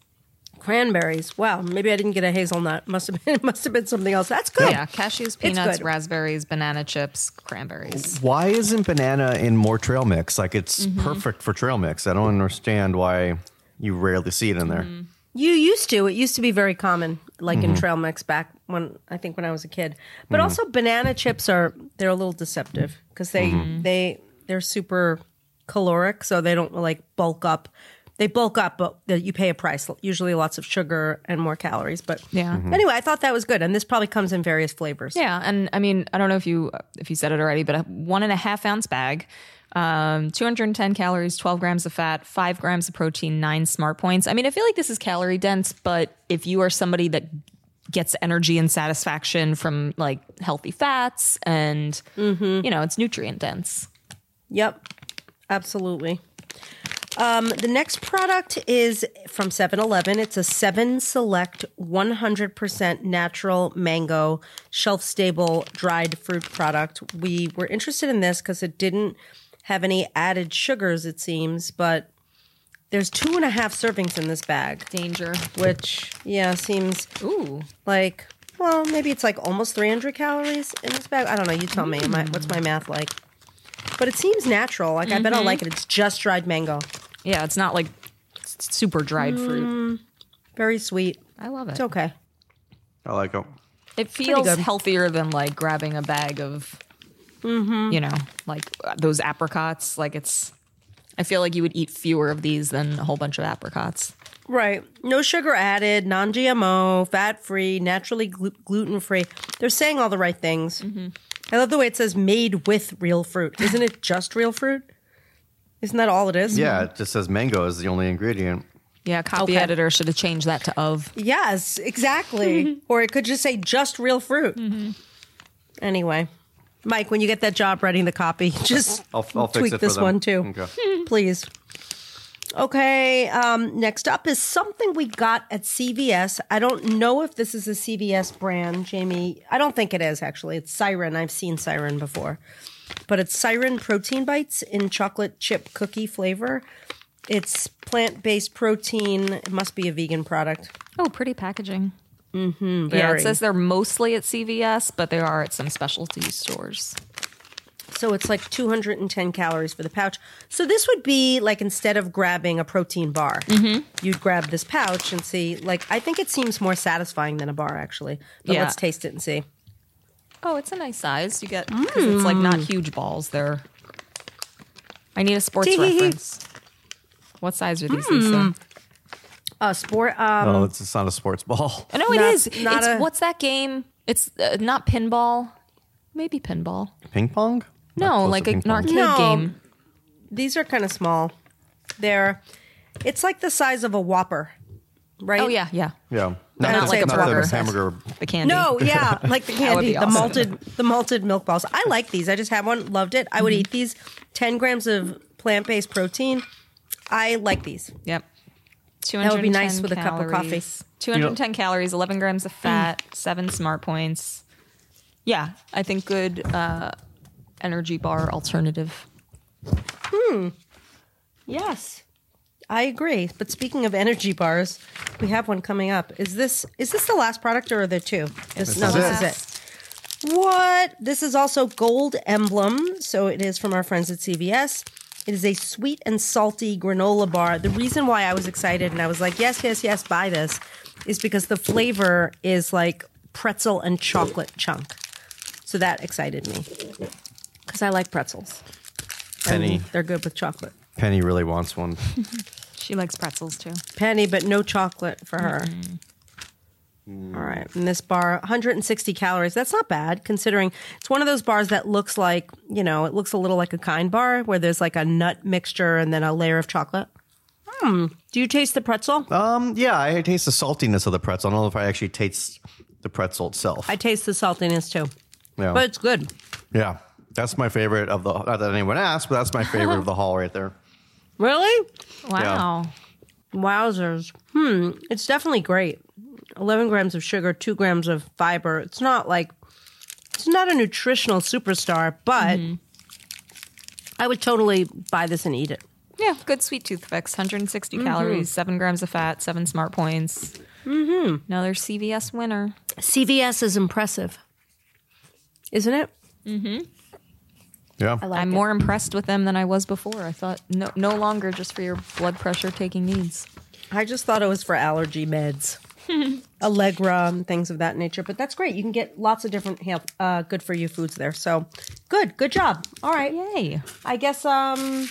Speaker 2: Cranberries. Wow. Maybe I didn't get a hazelnut. Must have been. Must have been something else. That's good.
Speaker 4: Yeah, cashews, peanuts, raspberries, banana chips, cranberries.
Speaker 3: Why isn't banana in more trail mix? Like it's
Speaker 2: Mm-hmm.
Speaker 3: perfect for trail mix. I don't understand why you rarely see it in there.
Speaker 2: Mm-hmm. You used to. It used to be very common, like in trail mix back when I think when I was a kid. But also banana chips are they're a little deceptive because they they they're super caloric, so they don't like bulk up. They bulk up, but you pay a price. Usually, lots of sugar and more calories. But
Speaker 4: Yeah.
Speaker 2: Anyway, I thought that was good, and this probably comes in various flavors.
Speaker 4: Yeah, and I mean, I don't know if you if you said it already, but a one and a half ounce bag, um, 210 calories, 12 grams of fat, five grams of protein, nine smart points. I mean, I feel like this is calorie dense, but if you are somebody that gets energy and satisfaction from like healthy fats and you know it's nutrient dense
Speaker 2: Yep, absolutely. Um, the next product is from 7 Eleven. It's a 7 Select 100% natural mango, shelf stable dried fruit product. We were interested in this because it didn't have any added sugars, it seems, but there's two and a half servings in this bag,
Speaker 4: Danger.
Speaker 2: which, yeah, seems
Speaker 4: Ooh.
Speaker 2: like, well, maybe it's like almost 300 calories in this bag. I don't know. You tell me. I, what's my math like? But it seems natural. Like, I bet I'll like it. It's just dried mango.
Speaker 4: Yeah, it's not like super dried mm, fruit.
Speaker 2: Very sweet.
Speaker 4: I love it.
Speaker 2: It's okay.
Speaker 3: I like it.
Speaker 4: It feels
Speaker 2: good.
Speaker 4: healthier than like grabbing a bag of, mm-hmm. you know, like those apricots. Like it's, I feel like you would eat fewer of these than a whole bunch of apricots.
Speaker 2: Right. No sugar added, non GMO, fat free, naturally glu- gluten free. They're saying all the right things. Mm-hmm. I love the way it says made with real fruit. Isn't it just real fruit? Isn't that all it is?
Speaker 3: Yeah, it just says mango is the only ingredient.
Speaker 4: Yeah, copy
Speaker 2: Okay.
Speaker 4: editor should have changed that to of.
Speaker 2: Yes, exactly. or it could just say just real fruit. Anyway, Mike, when you get that job writing the copy, just
Speaker 3: I'll, I'll fix
Speaker 2: tweak
Speaker 3: it for
Speaker 2: this
Speaker 3: them.
Speaker 2: one too.
Speaker 3: Okay.
Speaker 2: please. Okay, um, next up is something we got at CVS. I don't know if this is a CVS brand, Jamie. I don't think it is actually. It's Siren. I've seen Siren before. But it's Siren Protein Bites in chocolate chip cookie flavor. It's plant based protein. It must be a vegan product.
Speaker 4: Oh, pretty packaging. Mm-hmm, yeah,
Speaker 2: very.
Speaker 4: it says they're mostly at CVS, but they are at some specialty stores.
Speaker 2: So it's like 210 calories for the pouch. So this would be like instead of grabbing a protein bar, mm-hmm. you'd grab this pouch and see. Like, I think it seems more satisfying than a bar, actually. But
Speaker 4: Yeah.
Speaker 2: let's taste it and see.
Speaker 4: Oh, it's a nice size. You get 'cause it's like not huge balls. They're. I need a sports
Speaker 2: Tee-hee-hee.
Speaker 4: reference. What size are these? Lisa?
Speaker 2: Uh, sport. Um,
Speaker 3: No, it's, it's not a sports ball.
Speaker 4: Oh, no, it
Speaker 2: Not-
Speaker 4: is.
Speaker 2: not
Speaker 4: it's
Speaker 2: a-
Speaker 4: what's that game? It's uh, not pinball. Maybe pinball.
Speaker 3: Ping pong?
Speaker 4: No,
Speaker 3: close
Speaker 4: like
Speaker 3: to
Speaker 4: a,
Speaker 3: ping
Speaker 4: an
Speaker 3: pong.
Speaker 4: arcade
Speaker 2: No.
Speaker 4: game.
Speaker 2: these are kind of small. They're. It's like the size of a Whopper, right?
Speaker 4: Oh yeah, yeah.
Speaker 3: Yeah.
Speaker 2: Not
Speaker 3: Not,
Speaker 2: like
Speaker 3: the,
Speaker 2: a
Speaker 3: not the hamburger.
Speaker 4: The candy.
Speaker 2: No, yeah, like the candy,
Speaker 4: be
Speaker 2: the
Speaker 4: awesome.
Speaker 2: malted, the malted milk balls. I like these. I just had one, loved it. I would
Speaker 4: Mm-hmm.
Speaker 2: eat these. Ten grams of plant based protein. I like these.
Speaker 4: Yep.
Speaker 2: That would be nice
Speaker 4: 210
Speaker 2: with a cup of coffee.
Speaker 4: calories. 210 calories, 11 grams of fat, seven smart points. Yeah, I think good uh, energy bar alternative. Hmm.
Speaker 2: Yes, I agree. But speaking of energy bars, we have one coming up. Is this is this the last product or are there two? This, no,
Speaker 3: is
Speaker 2: this
Speaker 3: it.
Speaker 2: is it. What? This is also Gold Emblem, so it is from our friends at CVS. It is a sweet and salty granola bar. The reason why I was excited and I was like, yes, yes, yes, buy this, is because the flavor is like pretzel and chocolate chunk. So that excited me because I like pretzels. And
Speaker 3: Penny.
Speaker 2: they're good with chocolate.
Speaker 3: Penny really wants one.
Speaker 4: She likes pretzels too.
Speaker 2: penny, but no chocolate for her. All right, and this bar, 160 calories. That's not bad considering it's one of those bars that looks like you know it looks a little like a kind bar where there's like a nut mixture and then a layer of chocolate. Hmm. Do you taste the pretzel?
Speaker 3: Um, yeah, I taste the saltiness of the pretzel. I don't know if I actually taste the pretzel itself.
Speaker 2: I taste the saltiness too,
Speaker 3: yeah.
Speaker 2: but it's good.
Speaker 3: yeah, that's my favorite of the. Not that anyone asked, but that's my favorite of the haul right there.
Speaker 2: Really?
Speaker 4: Wow.
Speaker 2: Wowzers. Hmm. It's definitely great. 11 grams of sugar, 2 grams of fiber. It's not like, it's not a nutritional superstar, but I would totally buy this and eat it.
Speaker 4: Yeah, good sweet tooth fix. 160 calories, seven grams of fat, seven smart points. Mm-hmm. Another CVS winner.
Speaker 2: CVS is impressive, isn't it?
Speaker 3: Yeah,
Speaker 2: I like
Speaker 4: I'm
Speaker 2: it.
Speaker 4: more impressed with them than I was before. I thought no, no longer just for your blood pressure taking needs.
Speaker 2: I just thought it was for allergy meds, Allegra, and things of that nature. But that's great. You can get lots of different health, uh, good for you foods there. So good, good job. All right.
Speaker 4: Yay!
Speaker 2: I guess um,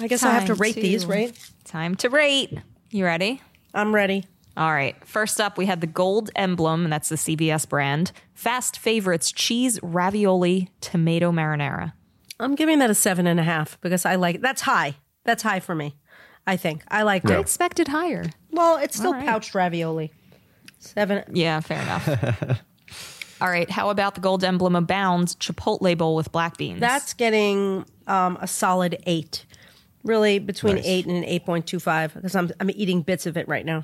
Speaker 2: I guess I have to
Speaker 4: Time
Speaker 2: rate these, right?
Speaker 4: Time to rate. You ready?
Speaker 2: I'm ready.
Speaker 4: All right. First up, we had the Gold Emblem, and that's the CVS brand. Fast favorites: cheese ravioli, tomato marinara.
Speaker 2: I'm giving that a seven and a half because I like that's high. That's high for me. I think I like
Speaker 4: I
Speaker 2: it.
Speaker 4: expected higher.
Speaker 2: Well, it's still
Speaker 4: All right.
Speaker 2: pouched ravioli. Seven.
Speaker 4: Yeah, fair enough. All right. How about the Gold Emblem Abounds Chipotle bowl with black beans?
Speaker 2: That's getting um, a solid eight. Really between
Speaker 3: Nice.
Speaker 2: eight and an eight point two five because I'm I'm eating bits of it right now.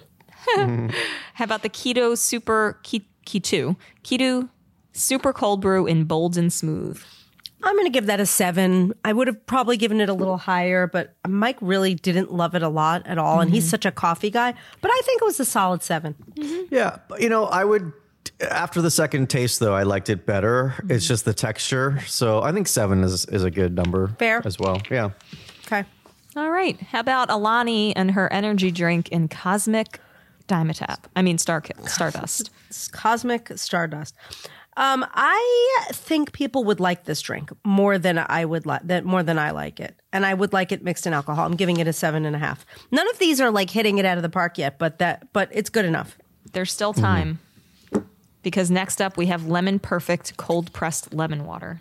Speaker 4: How about the keto super keto keto super cold brew in bold and smooth?
Speaker 2: I'm going to give that a seven. I would have probably given it a little higher, but Mike really didn't love it a lot at all, and he's mm-hmm. such a coffee guy. But I think it was a solid seven.
Speaker 3: Mm-hmm. Yeah, you know, I would. After the second taste, though, I liked it better. Mm-hmm. It's just the texture, so I think seven is is a good number.
Speaker 2: Fair.
Speaker 3: as well. Yeah.
Speaker 2: Okay.
Speaker 4: All right. How about Alani and her energy drink in cosmic Dimetapp? I mean Star Stardust.
Speaker 2: It's Cosmic Stardust. Um, I think people would like this drink more than I would like that more than I like it, and I would like it mixed in alcohol. I'm giving it a seven and a half. None of these are like hitting it out of the park yet, but that but it's good enough.
Speaker 4: There's still time. Because next up we have Lemon Perfect cold pressed lemon water.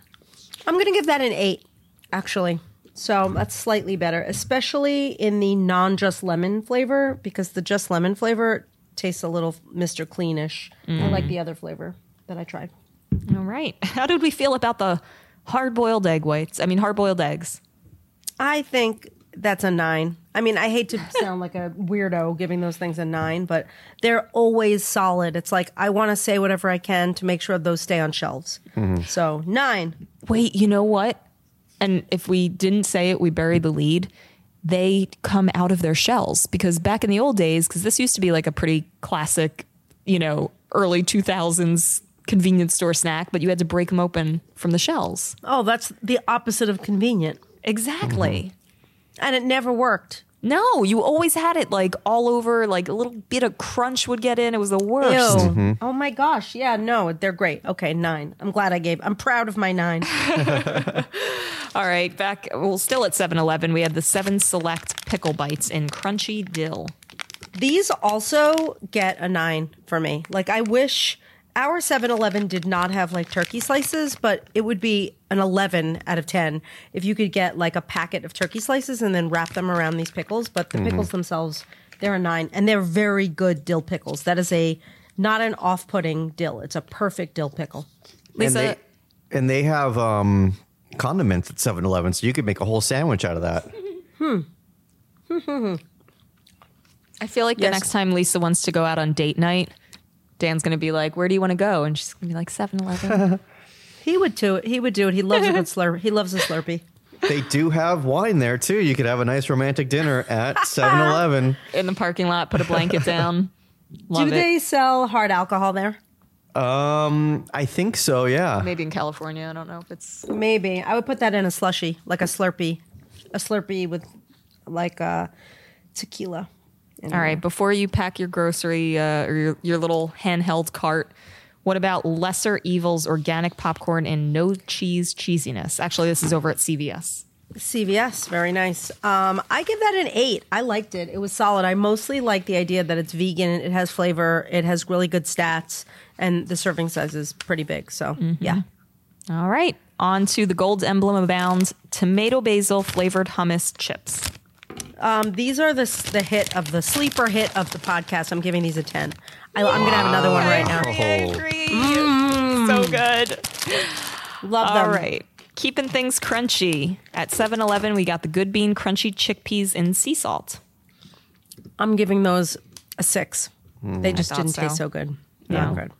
Speaker 2: I'm going to give that an eight, actually. So that's slightly better, especially in the non just lemon flavor, because the just lemon flavor tastes a little Mr. Cleanish. I like the other flavor that I tried.
Speaker 4: All right. How did we feel about the hard boiled egg whites? I mean hard boiled eggs.
Speaker 2: I think that's a nine. I mean, I hate to sound like a weirdo giving those things a nine, but they're always solid. It's like I want to say whatever I can to make sure those stay on shelves. Mm-hmm. So nine.
Speaker 4: Wait, you know what? And if we didn't say it, we buried the lead. They come out of their shells because back in the old days, because this used to be like a pretty classic, you know, early 2000s convenience store snack, but you had to break them open from the shells.
Speaker 2: Oh, that's the opposite of convenient.
Speaker 4: Exactly. Mm-hmm.
Speaker 2: And it never worked.
Speaker 4: No, you always had it like all over, like a little bit of crunch would get in. It was the worst.
Speaker 2: Ew. Mm-hmm. Oh my gosh. Yeah, no, they're great. Okay, nine. I'm glad I gave. I'm proud of my nine.
Speaker 4: All right, back, well, still at 7 Eleven, we had the seven select pickle bites in crunchy dill.
Speaker 2: These also get a nine for me. Like, I wish our 7 Eleven did not have like turkey slices, but it would be an 11 out of 10 if you could get like a packet of turkey slices and then wrap them around these pickles. But the pickles themselves, they're a nine and they're very good dill pickles. That is a not an off putting dill, it's a perfect dill pickle.
Speaker 4: Lisa,
Speaker 3: and they, and they have um, condiments at 7-Eleven, so you could make a whole sandwich out of that.
Speaker 4: I feel like the
Speaker 2: Yes.
Speaker 4: next time Lisa wants to go out on date night, Dan's going to be like, Where do you want to go? And she's going to be like, 7 Eleven.
Speaker 2: He would do it. He would do it. He loves a good slurp. He loves a Slurpee.
Speaker 3: they do have wine there too. You could have a nice romantic dinner at 7-Eleven.
Speaker 4: in the parking lot, put a blanket down. Love
Speaker 2: do
Speaker 4: it.
Speaker 2: they sell hard alcohol there?
Speaker 3: Um, I think so. Yeah.
Speaker 4: Maybe in California. I don't know if it's.
Speaker 2: Maybe I would put that in a slushy, like a Slurpee, a Slurpee with like a tequila.
Speaker 4: All right, before you pack your grocery uh, or your, your little handheld cart, what about Lesser Evils organic popcorn and no cheese cheesiness? Actually, this is over at CVS.
Speaker 2: CVS, very nice. Um, I give that an eight. I liked it. It was solid. I mostly like the idea that it's vegan. It has flavor. It has really good stats, and the serving size is pretty big. So yeah,
Speaker 4: All right, on to the gold emblem abound tomato basil flavored hummus chips.
Speaker 2: Um, these are the the hit of the sleeper hit of the podcast. I'm giving these a ten. I, I'm gonna have another one right now.
Speaker 3: Oh.
Speaker 4: So good.
Speaker 2: Love them.
Speaker 4: All right. Keeping things crunchy. At 7 Eleven, we got the Good Bean crunchy chickpeas in sea salt.
Speaker 2: I'm giving those a six. They just didn't
Speaker 4: so.
Speaker 2: taste so good.
Speaker 4: Yeah.
Speaker 2: Not good.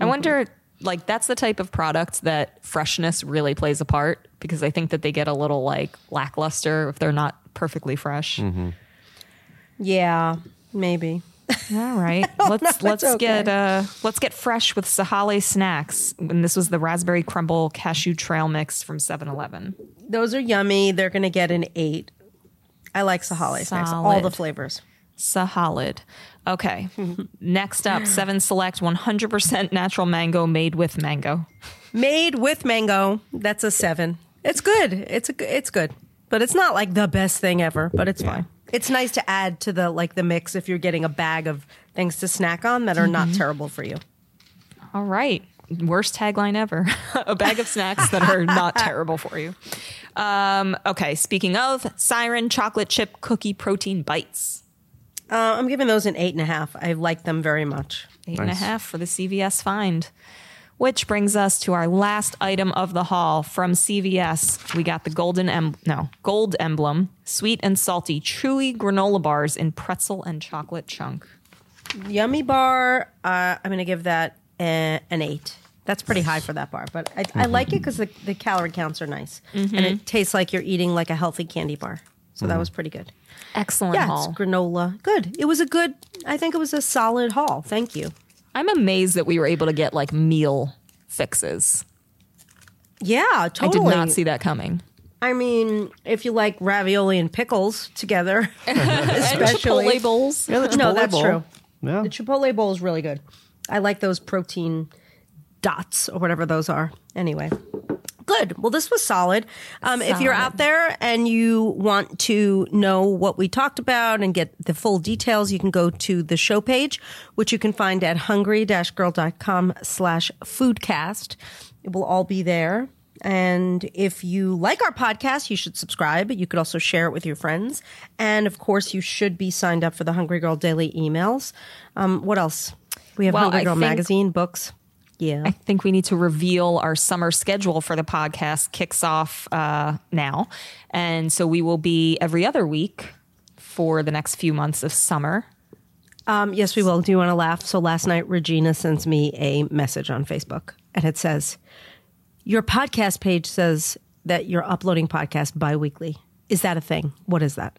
Speaker 4: I wonder, like, that's the type of product that freshness really plays a part because I think that they get a little like lackluster if they're not perfectly fresh.
Speaker 2: Yeah, maybe.
Speaker 4: All right, let's let's
Speaker 2: okay.
Speaker 4: get uh let's get fresh with Sahale snacks. And this was the raspberry crumble cashew trail mix from 7-Eleven.
Speaker 2: Those are yummy. They're going to get an eight. I like Sahale snacks, all the flavors.
Speaker 4: Sahalid. Okay. Next up, Seven Select 100% natural mango made with mango.
Speaker 2: Made with mango. That's a seven. It's good. It's a g- it's good, but it's not like the best thing ever. But it's fine. It's nice to add to the like the mix if you're getting a bag of things to snack on that are not terrible for you.
Speaker 4: All right. Worst tagline ever. a bag of snacks that are not terrible for you. Um, okay. Speaking of, Siren chocolate chip cookie protein bites.
Speaker 2: Uh, I'm giving those an eight and a half. I like them very much.
Speaker 4: Eight and a half for the CVS find. Which brings us to our last item of the haul from CVS. We got the golden em- no gold emblem, sweet and salty chewy granola bars in pretzel and chocolate chunk.
Speaker 2: Yummy bar. Uh, I'm going to give that a, an eight. That's pretty high for that bar, but I, I like it because the, the calorie counts are nice and it tastes like you're eating like a healthy candy bar. So that was pretty good.
Speaker 4: Excellent
Speaker 2: Yeah,
Speaker 4: haul.
Speaker 2: granola. Good. It was a good. I think it was a solid haul. Thank you.
Speaker 4: I'm amazed that we were able to get like meal fixes.
Speaker 2: Yeah, totally.
Speaker 4: I did not see that coming.
Speaker 2: I mean, if you like ravioli and pickles together, especially.
Speaker 4: Chipotle bowls.
Speaker 3: Yeah, the
Speaker 2: no, that's
Speaker 3: bowl.
Speaker 2: true.
Speaker 3: Yeah.
Speaker 2: The Chipotle bowl is really good. I like those protein dots or whatever those are. Anyway, good. Well, this was solid. Um, If you're out there and you want to know what we talked about and get the full details, you can go to the show page, which you can find at hungry-girl.com slash foodcast. It will all be there. And if you like our podcast, you should subscribe. You could also share it with your friends. And of course, you should be signed up for the Hungry Girl Daily emails. Um, what else? We have
Speaker 4: Well,
Speaker 2: Hungry Girl
Speaker 4: think-
Speaker 2: magazine, books. Yeah.
Speaker 4: I think we need to reveal our summer schedule for the podcast kicks off uh, now. And so we will be every other week for the next few months of summer.
Speaker 2: Um, yes, we will. Do you want to laugh? So last night, Regina sends me a message on Facebook, and it says, "Your podcast page says that you're uploading podcast bi-weekly. Is that a thing? What is that?"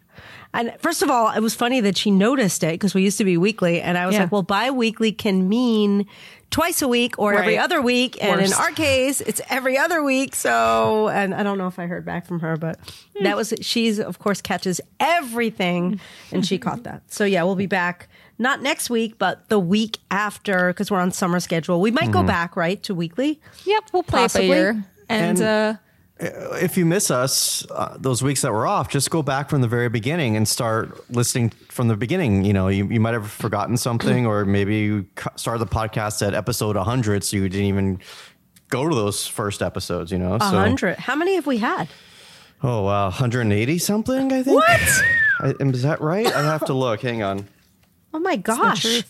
Speaker 2: And first of all, it was funny that she noticed it because we used to be weekly, and I was
Speaker 4: Yeah.
Speaker 2: like, "Well, bi-weekly can mean." Twice a week or every other week. And in our case, it's every other week. So, and I don't know if I heard back from her, but that was, she's of course catches everything and she caught that. So yeah, we'll be back not next week, but the week after because we're on summer schedule. We might go back, right, to weekly.
Speaker 4: Yep, we'll play
Speaker 2: Possibly.
Speaker 4: it by ear. And,
Speaker 3: And-
Speaker 4: uh,
Speaker 3: if you miss us uh, those weeks that we're off, just go back from the very beginning and start listening from the beginning. You know, you, you might have forgotten something, or maybe you started the podcast at episode 100, so you didn't even go to those first episodes. You know,
Speaker 2: A
Speaker 3: so
Speaker 2: hundred. How many have we had?
Speaker 3: oh wow, 180 something. I think.
Speaker 2: What?
Speaker 3: I, is that right? I have to look. Hang on.
Speaker 2: Oh my gosh.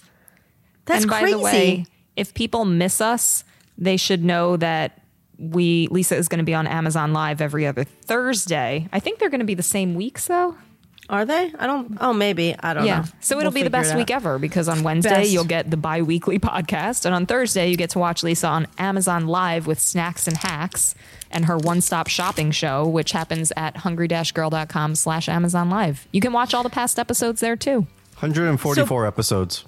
Speaker 2: That's
Speaker 4: and by
Speaker 2: crazy.
Speaker 4: the way, if people miss us, they should know that we Lisa is going to be on Amazon Live every other Thursday. I think they're going to be the same weeks though.
Speaker 2: Are they? I don't oh maybe. I don't
Speaker 4: Yeah.
Speaker 2: know.
Speaker 4: So it'll
Speaker 2: We'll
Speaker 4: be the best week ever because on Wednesday
Speaker 2: Best.
Speaker 4: you'll get the bi-weekly podcast and on Thursday you get to watch Lisa on Amazon Live with snacks and hacks and her one-stop shopping show which happens at hungry-girl.com slash Amazon Live. You can watch all the past episodes there too.
Speaker 3: 144 episodes.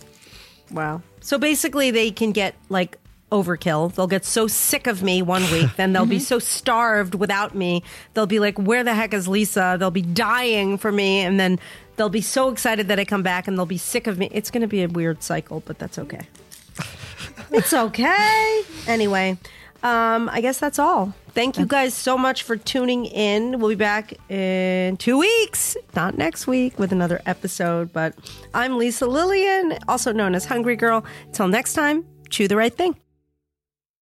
Speaker 2: Wow. So basically, they can get like overkill. They'll get so sick of me one week, then they'll be so starved without me. They'll be like, "Where the heck is Lisa?" They'll be dying for me, and then they'll be so excited that I come back, and they'll be sick of me. It's going to be a weird cycle, but that's okay. it's okay. Anyway, um, I guess that's all. Thank you guys so much for tuning in. We'll be back in two weeks, not next week, with another episode. But I'm Lisa Lillian, also known as Hungry Girl. Till next time, chew the right thing.